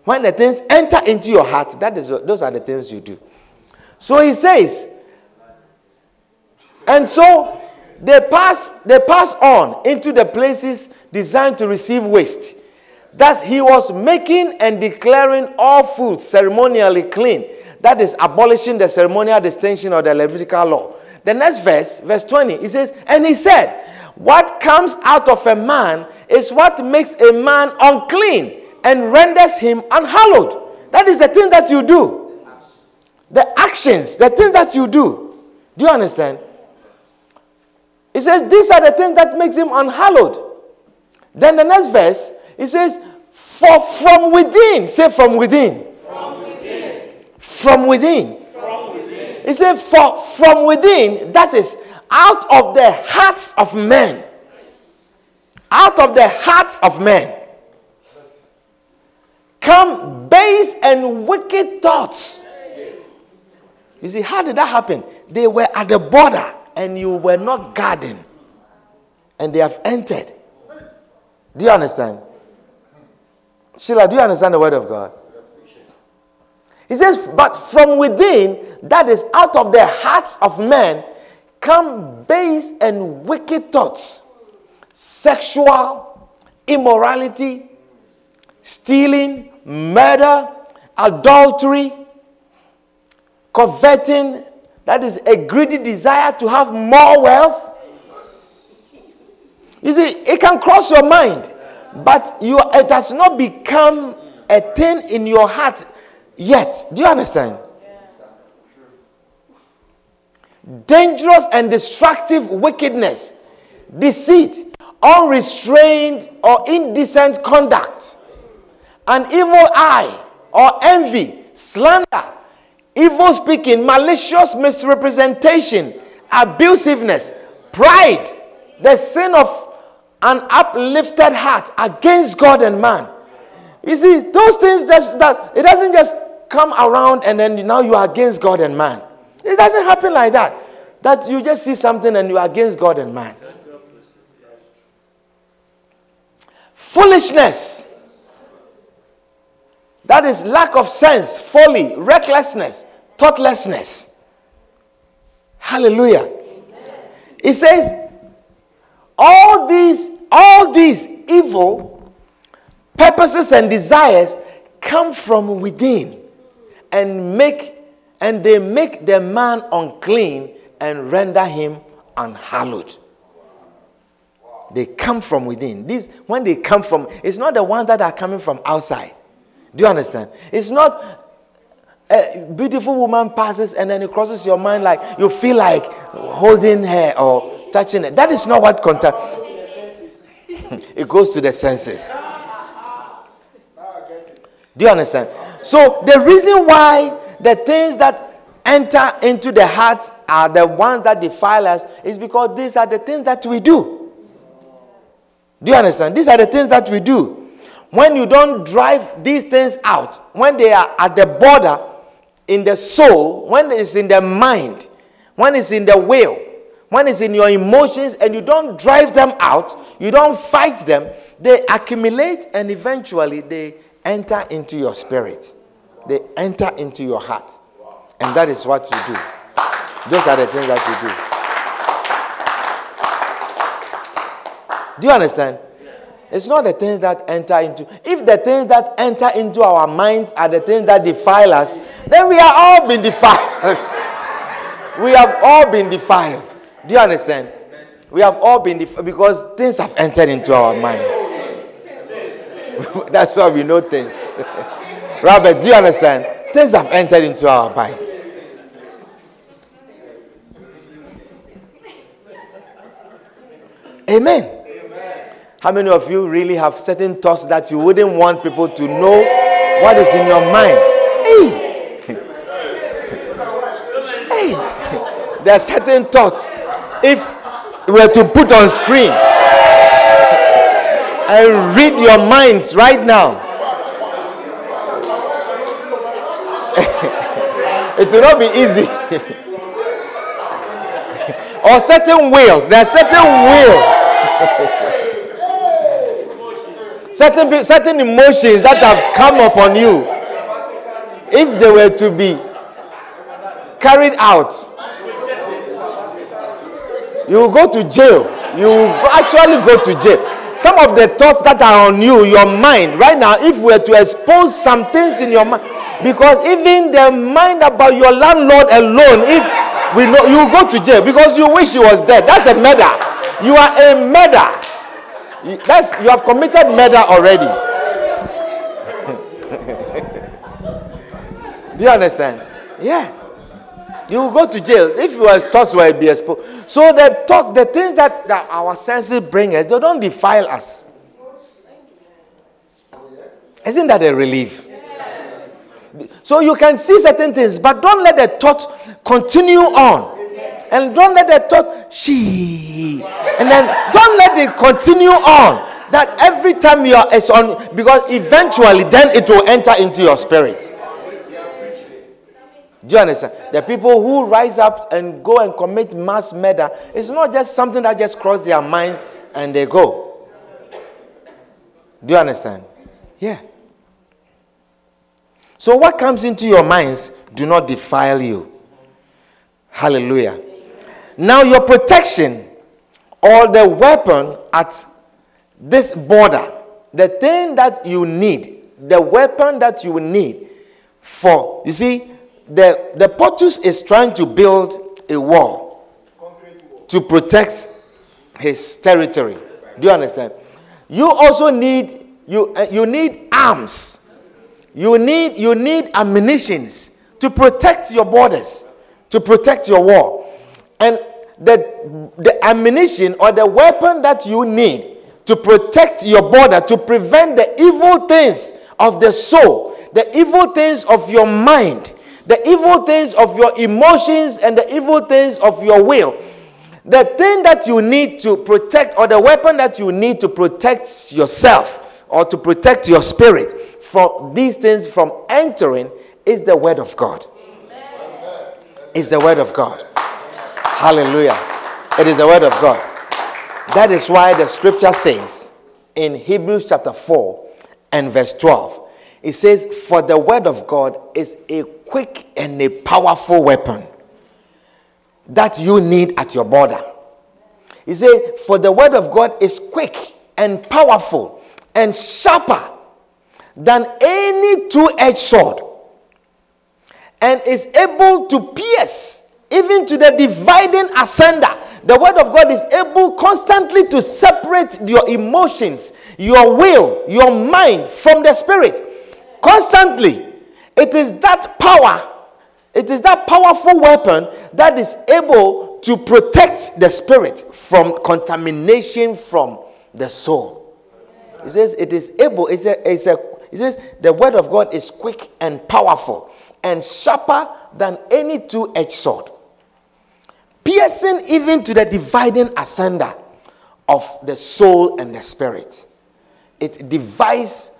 When the things enter into your heart, that is, those are the things you do. So he says, and so they pass, they pass on into the places designed to receive waste. That he was making and declaring all food ceremonially clean. That is abolishing the ceremonial distinction of the Levitical law. The next verse, verse 20, he says, And he said, What comes out of a man is what makes a man unclean and renders him unhallowed. That is the thing that you do. The actions, the thing that you do. Do you understand? He says, These are the things that makes him unhallowed. Then the next verse, he says, For from within, say. From within. From within. From within. He said, For from within, that is out of the hearts of men. Out of the hearts of men come base and wicked thoughts. You see, how did that happen? They were at the border and you were not guarding, and they have entered. Do you understand? Sheila, do you understand the word of God? He says, But from within, that is out of the hearts of men, come base and wicked thoughts, sexual immorality, stealing, murder, adultery, coveting, that is a greedy desire to have more wealth. You see, it can cross your mind, but you, it has not become a thing in your heart yet. Do you understand? Dangerous and destructive wickedness, deceit, unrestrained or indecent conduct an evil eye or envy, slander, evil speaking, malicious misrepresentation, abusiveness, pride, the sin of an uplifted heart against God and man. You see, those things that, that it doesn't just come around and then now you are against God and man. It doesn't happen like that. That you just see something and you are against God and man. Foolishness that is lack of sense, folly, recklessness, thoughtlessness. Hallelujah. It says, all these, all these evil purposes and desires come from within and make and they make the man unclean and render him unhallowed. They come from within. This when they come from, it's not the ones that are coming from outside. Do you understand? It's not a beautiful woman passes and then it crosses your mind like you feel like holding her or touching her. That is not what contact. it goes to the senses. Do you understand? So the reason why the things that enter into the heart are the ones that defile us is because these are the things that we do. Do you understand? These are the things that we do. When you don't drive these things out, when they are at the border in the soul, when it's in the mind, when it's in the will, when it's in your emotions, and you don't drive them out, you don't fight them, they accumulate and eventually they enter into your spirit. They enter into your heart. And that is what you do. Those are the things that you do. Do you understand? It's not the things that enter into. If the things that enter into our minds are the things that defile us, then we are all been defiled. we have all been defiled. Do you understand? We have all been defiled because things have entered into our minds. That's why we know things. Robert, do you understand? Things have entered into our minds. Amen. How many of you really have certain thoughts that you wouldn't want people to know what is in your mind? Hey! hey! There are certain thoughts. If we were to put on screen and read your minds right now, it will not be easy. or certain will. There are certain will. certain, certain emotions that have come upon you, if they were to be carried out, you will go to jail. You will actually go to jail. Some of the thoughts that are on you, your mind, right now, if we were to expose some things in your mind, because even the mind about your landlord alone, if we know, you go to jail because you wish he was dead. That's a murder. You are a murder. That's you have committed murder already. Do you understand? Yeah. You will go to jail if your thoughts were be exposed. So the thoughts, the things that, that our senses bring us, they don't defile us. Isn't that a relief? So you can see certain things, but don't let the thought continue on. And don't let the thought, she. And then don't let it continue on. That every time you are, it's on, because eventually then it will enter into your spirit. Do you understand? The people who rise up and go and commit mass murder, it's not just something that just crosses their minds and they go. Do you understand? Yeah. So what comes into your minds do not defile you. Hallelujah. Now, your protection or the weapon at this border, the thing that you need, the weapon that you need for, you see, the, the POTUS is trying to build a wall to protect his territory. Do you understand? You also need you uh, you need arms. You need you need ammunitions to protect your borders, to protect your wall. And the, the ammunition or the weapon that you need to protect your border, to prevent the evil things of the soul, the evil things of your mind, the evil things of your emotions, and the evil things of your will. The thing that you need to protect, or the weapon that you need to protect yourself or to protect your spirit from these things from entering, is the Word of God. Amen. Is the Word of God. Hallelujah. It is the word of God. That is why the scripture says in Hebrews chapter 4 and verse 12, it says, For the word of God is a quick and a powerful weapon that you need at your border. He said, For the word of God is quick and powerful and sharper than any two edged sword and is able to pierce even to the dividing asunder. The word of God is able constantly to separate your emotions, your will, your mind from the spirit. Constantly. It is that power, it is that powerful weapon that is able to protect the spirit from contamination from the soul. It says it is able, it's a, it's a, it says the word of God is quick and powerful and sharper than any two edged sword, piercing even to the dividing asunder of the soul and the spirit. It divides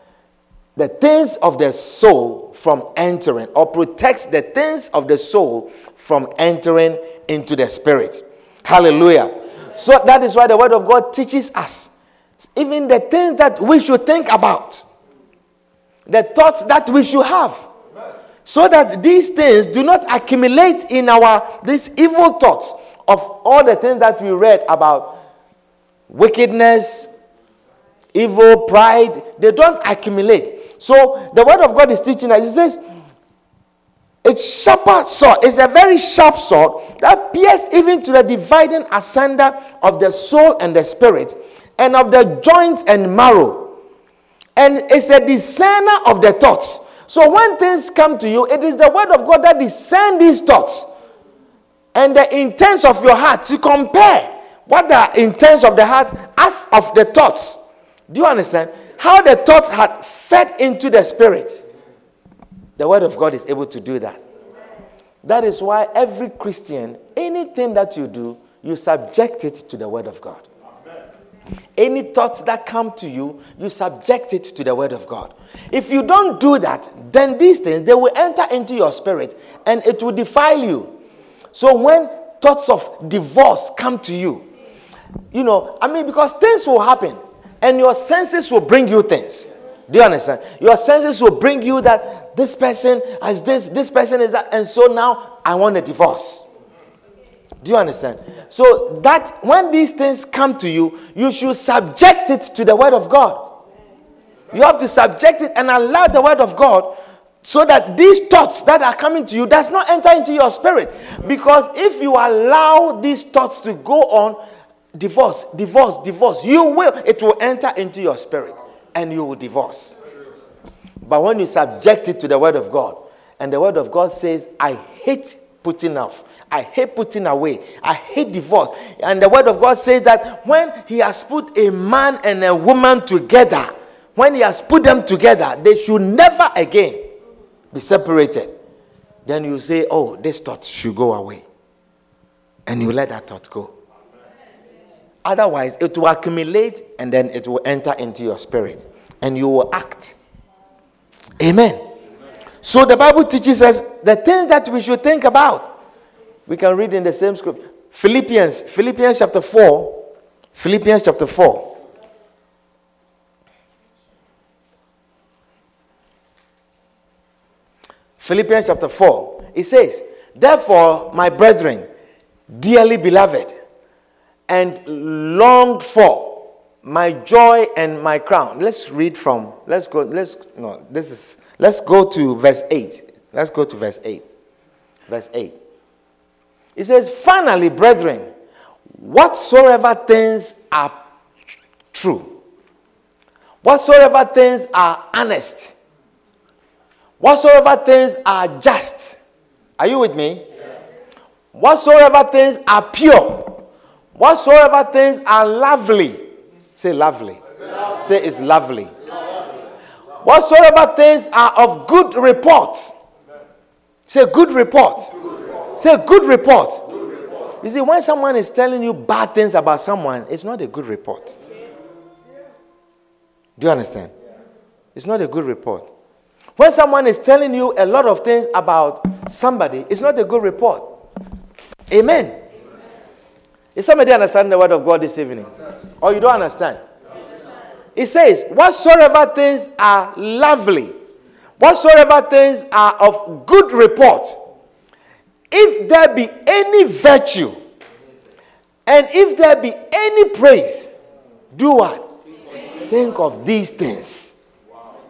the things of the soul from entering, or protects the things of the soul from entering into the spirit. Hallelujah. So that is why the word of God teaches us even the things that we should think about, the thoughts that we should have so that these things do not accumulate in our these evil thoughts of all the things that we read about wickedness evil pride they don't accumulate so the word of god is teaching us it says it's sharper sword it's a very sharp sword that pierces even to the dividing asunder of the soul and the spirit and of the joints and marrow and it's a discerner of the thoughts so when things come to you, it is the word of God that discern these thoughts and the intents of your heart to compare what the intents of the heart as of the thoughts. Do you understand? How the thoughts had fed into the spirit. The word of God is able to do that. That is why every Christian, anything that you do, you subject it to the word of God. Any thoughts that come to you, you subject it to the word of God. If you don't do that, then these things they will enter into your spirit and it will defile you. So when thoughts of divorce come to you, you know, I mean, because things will happen and your senses will bring you things. Do you understand? Your senses will bring you that this person has this, this person is that, and so now I want a divorce. Do you understand? So that when these things come to you, you should subject it to the word of God. You have to subject it and allow the word of God so that these thoughts that are coming to you does not enter into your spirit. Because if you allow these thoughts to go on, divorce, divorce, divorce, you will, it will enter into your spirit and you will divorce. But when you subject it to the word of God, and the word of God says, I hate putting off. I hate putting away. I hate divorce. And the word of God says that when he has put a man and a woman together, when he has put them together, they should never again be separated. Then you say, Oh, this thought should go away. And you let that thought go. Otherwise, it will accumulate and then it will enter into your spirit and you will act. Amen. So the Bible teaches us the things that we should think about. We can read in the same script. Philippians, Philippians chapter 4. Philippians chapter 4. Philippians chapter 4. It says, Therefore, my brethren, dearly beloved, and longed for, my joy and my crown. Let's read from, let's go, let's, no, this is Let's go to verse 8. Let's go to verse 8. Verse 8. It says, Finally, brethren, whatsoever things are true, whatsoever things are honest, whatsoever things are just. Are you with me? Yes. Whatsoever things are pure, whatsoever things are lovely. Say lovely. lovely. Say it's lovely. Whatsoever things are of good report. Say good report. Good report. Say good report. good report. You see, when someone is telling you bad things about someone, it's not a good report. Do you understand? It's not a good report. When someone is telling you a lot of things about somebody, it's not a good report. Amen. Is somebody understanding the word of God this evening? Or you don't understand? It says, Whatsoever things are lovely, whatsoever things are of good report, if there be any virtue, and if there be any praise, do what? Think of these things.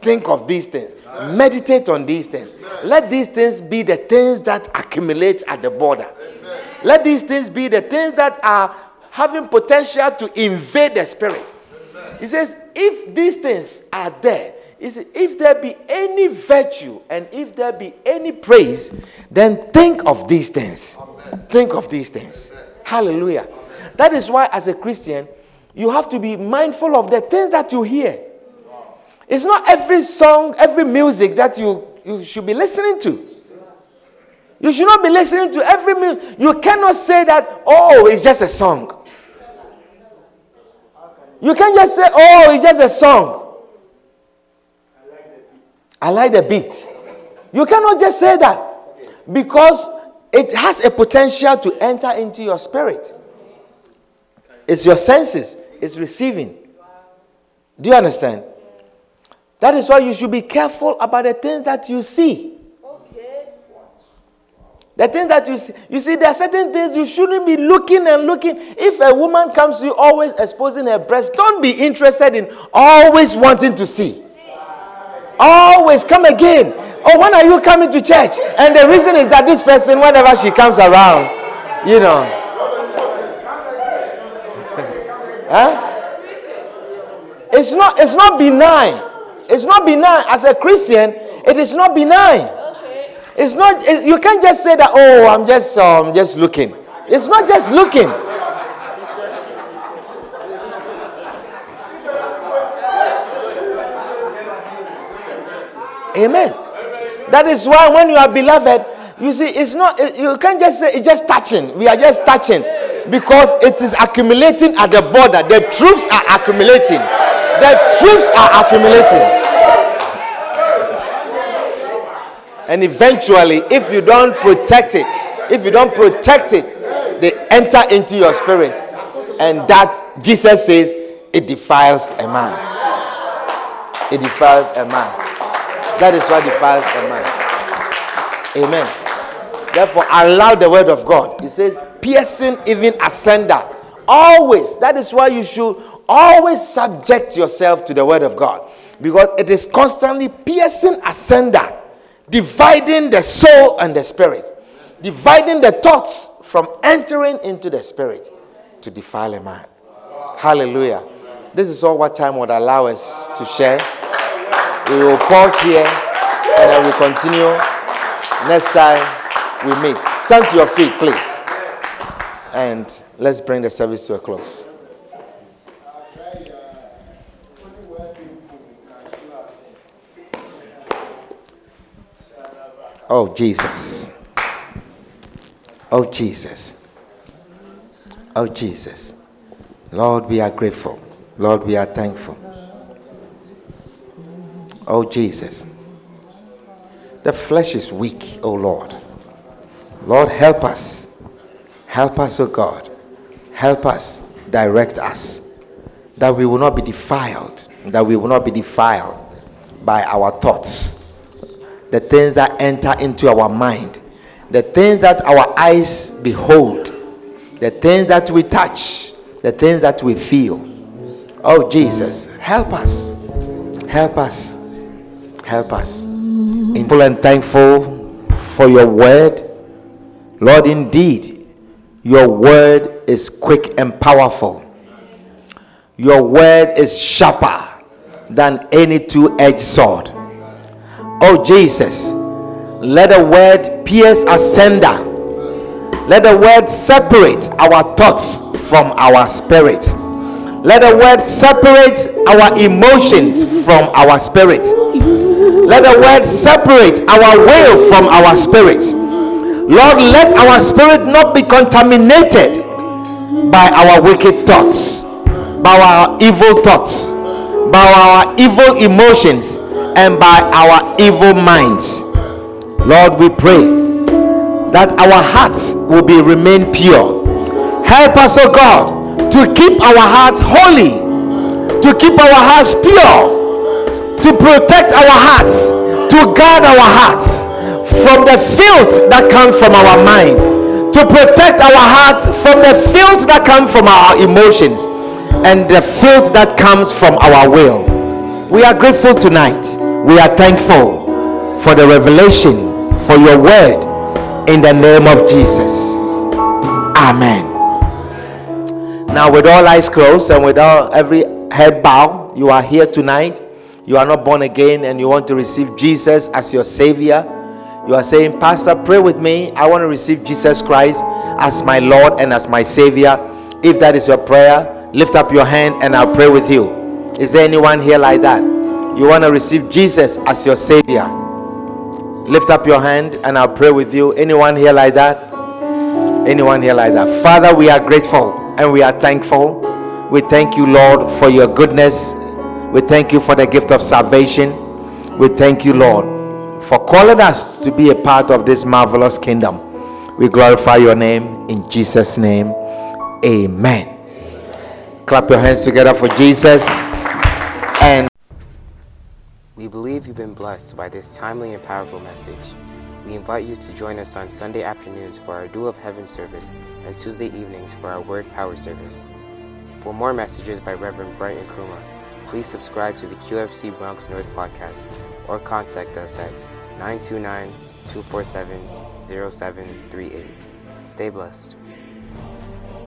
Think of these things. Meditate on these things. Let these things be the things that accumulate at the border. Let these things be the things that are having potential to invade the spirit. He says, if these things are there, see, if there be any virtue and if there be any praise, then think of these things. Amen. Think of these things. Amen. Hallelujah. That is why, as a Christian, you have to be mindful of the things that you hear. It's not every song, every music that you, you should be listening to. You should not be listening to every music. You cannot say that, oh, it's just a song. You can't just say, oh, it's just a song. I like the beat. You cannot just say that because it has a potential to enter into your spirit. It's your senses, it's receiving. Do you understand? That is why you should be careful about the things that you see. The things that you see. You see, there are certain things you shouldn't be looking and looking. If a woman comes to you always exposing her breast, don't be interested in always wanting to see. Always come again. Oh, when are you coming to church? And the reason is that this person, whenever she comes around, you know. huh? It's not, it's not benign. It's not benign. As a Christian, it is not benign. It's not. It, you can't just say that. Oh, I'm just, um, just looking. It's not just looking. Amen. That is why when you are beloved, you see, it's not. You can't just say it's just touching. We are just touching because it is accumulating at the border. The troops are accumulating. The troops are accumulating. And eventually, if you don't protect it, if you don't protect it, they enter into your spirit. And that, Jesus says, it defiles a man. It defiles a man. That is what defiles a man. Amen. Therefore, allow the word of God. It says, piercing even asunder. Always. That is why you should always subject yourself to the word of God. Because it is constantly piercing asunder dividing the soul and the spirit, dividing the thoughts from entering into the spirit to defile a man. Hallelujah. This is all what time would allow us to share. We will pause here and then we continue next time we meet. Stand to your feet, please. And let's bring the service to a close. Oh, Jesus. Oh, Jesus. Oh, Jesus. Lord, we are grateful. Lord, we are thankful. Oh, Jesus. The flesh is weak, oh Lord. Lord, help us. Help us, oh God. Help us. Direct us. That we will not be defiled. That we will not be defiled by our thoughts the things that enter into our mind, the things that our eyes behold, the things that we touch, the things that we feel. Oh, Jesus, help us. Help us. Help us. In Full and thankful for your word. Lord, indeed, your word is quick and powerful. Your word is sharper than any two edged sword Oh Jesus, let the word pierce asunder. Let the word separate our thoughts from our spirit. Let the word separate our emotions from our spirit. Let the word separate our will from our spirit. Lord, let our spirit not be contaminated by our wicked thoughts, by our evil thoughts, by our evil emotions, and by our evil minds. Lord, we pray that our hearts will be remain pure. Help us, O oh God, to keep our hearts holy, to keep our hearts pure, to protect our hearts, to guard our hearts from the filth that comes from our mind, to protect our hearts from the filth that comes from our emotions and the filth that comes from our will. We are grateful tonight we are thankful for the revelation, for your word, in the name of Jesus. Amen. Now, with all eyes closed and with all every head bowed, you are here tonight. You you are not born again and you want to receive Jesus as your Savior, you are saying, Pastor, pray with me. I want to receive Jesus Christ as my Lord and as my Savior. If that is your prayer, lift up your hand and I'll pray with you. Is there anyone here like that? You want to receive Jesus as your Savior? Lift up your hand and I'll pray with you. Anyone here like that? Anyone here like that? Father, we are grateful and we are thankful. We thank you, Lord, for your goodness. We thank you for the gift of salvation. We thank you, Lord, for calling us to be a part of this marvelous kingdom. We glorify your name in Jesus' name. Amen. Clap your hands together for Jesus. And We believe you've been blessed by this timely and powerful message. We invite you to join us on Sunday afternoons for our Dew of Heaven service and Tuesday evenings for our Word Power service. For more messages by Reverend Brighton Kruma, please subscribe to the QFC Bronx North podcast or contact us at 929 247 0738. Stay blessed.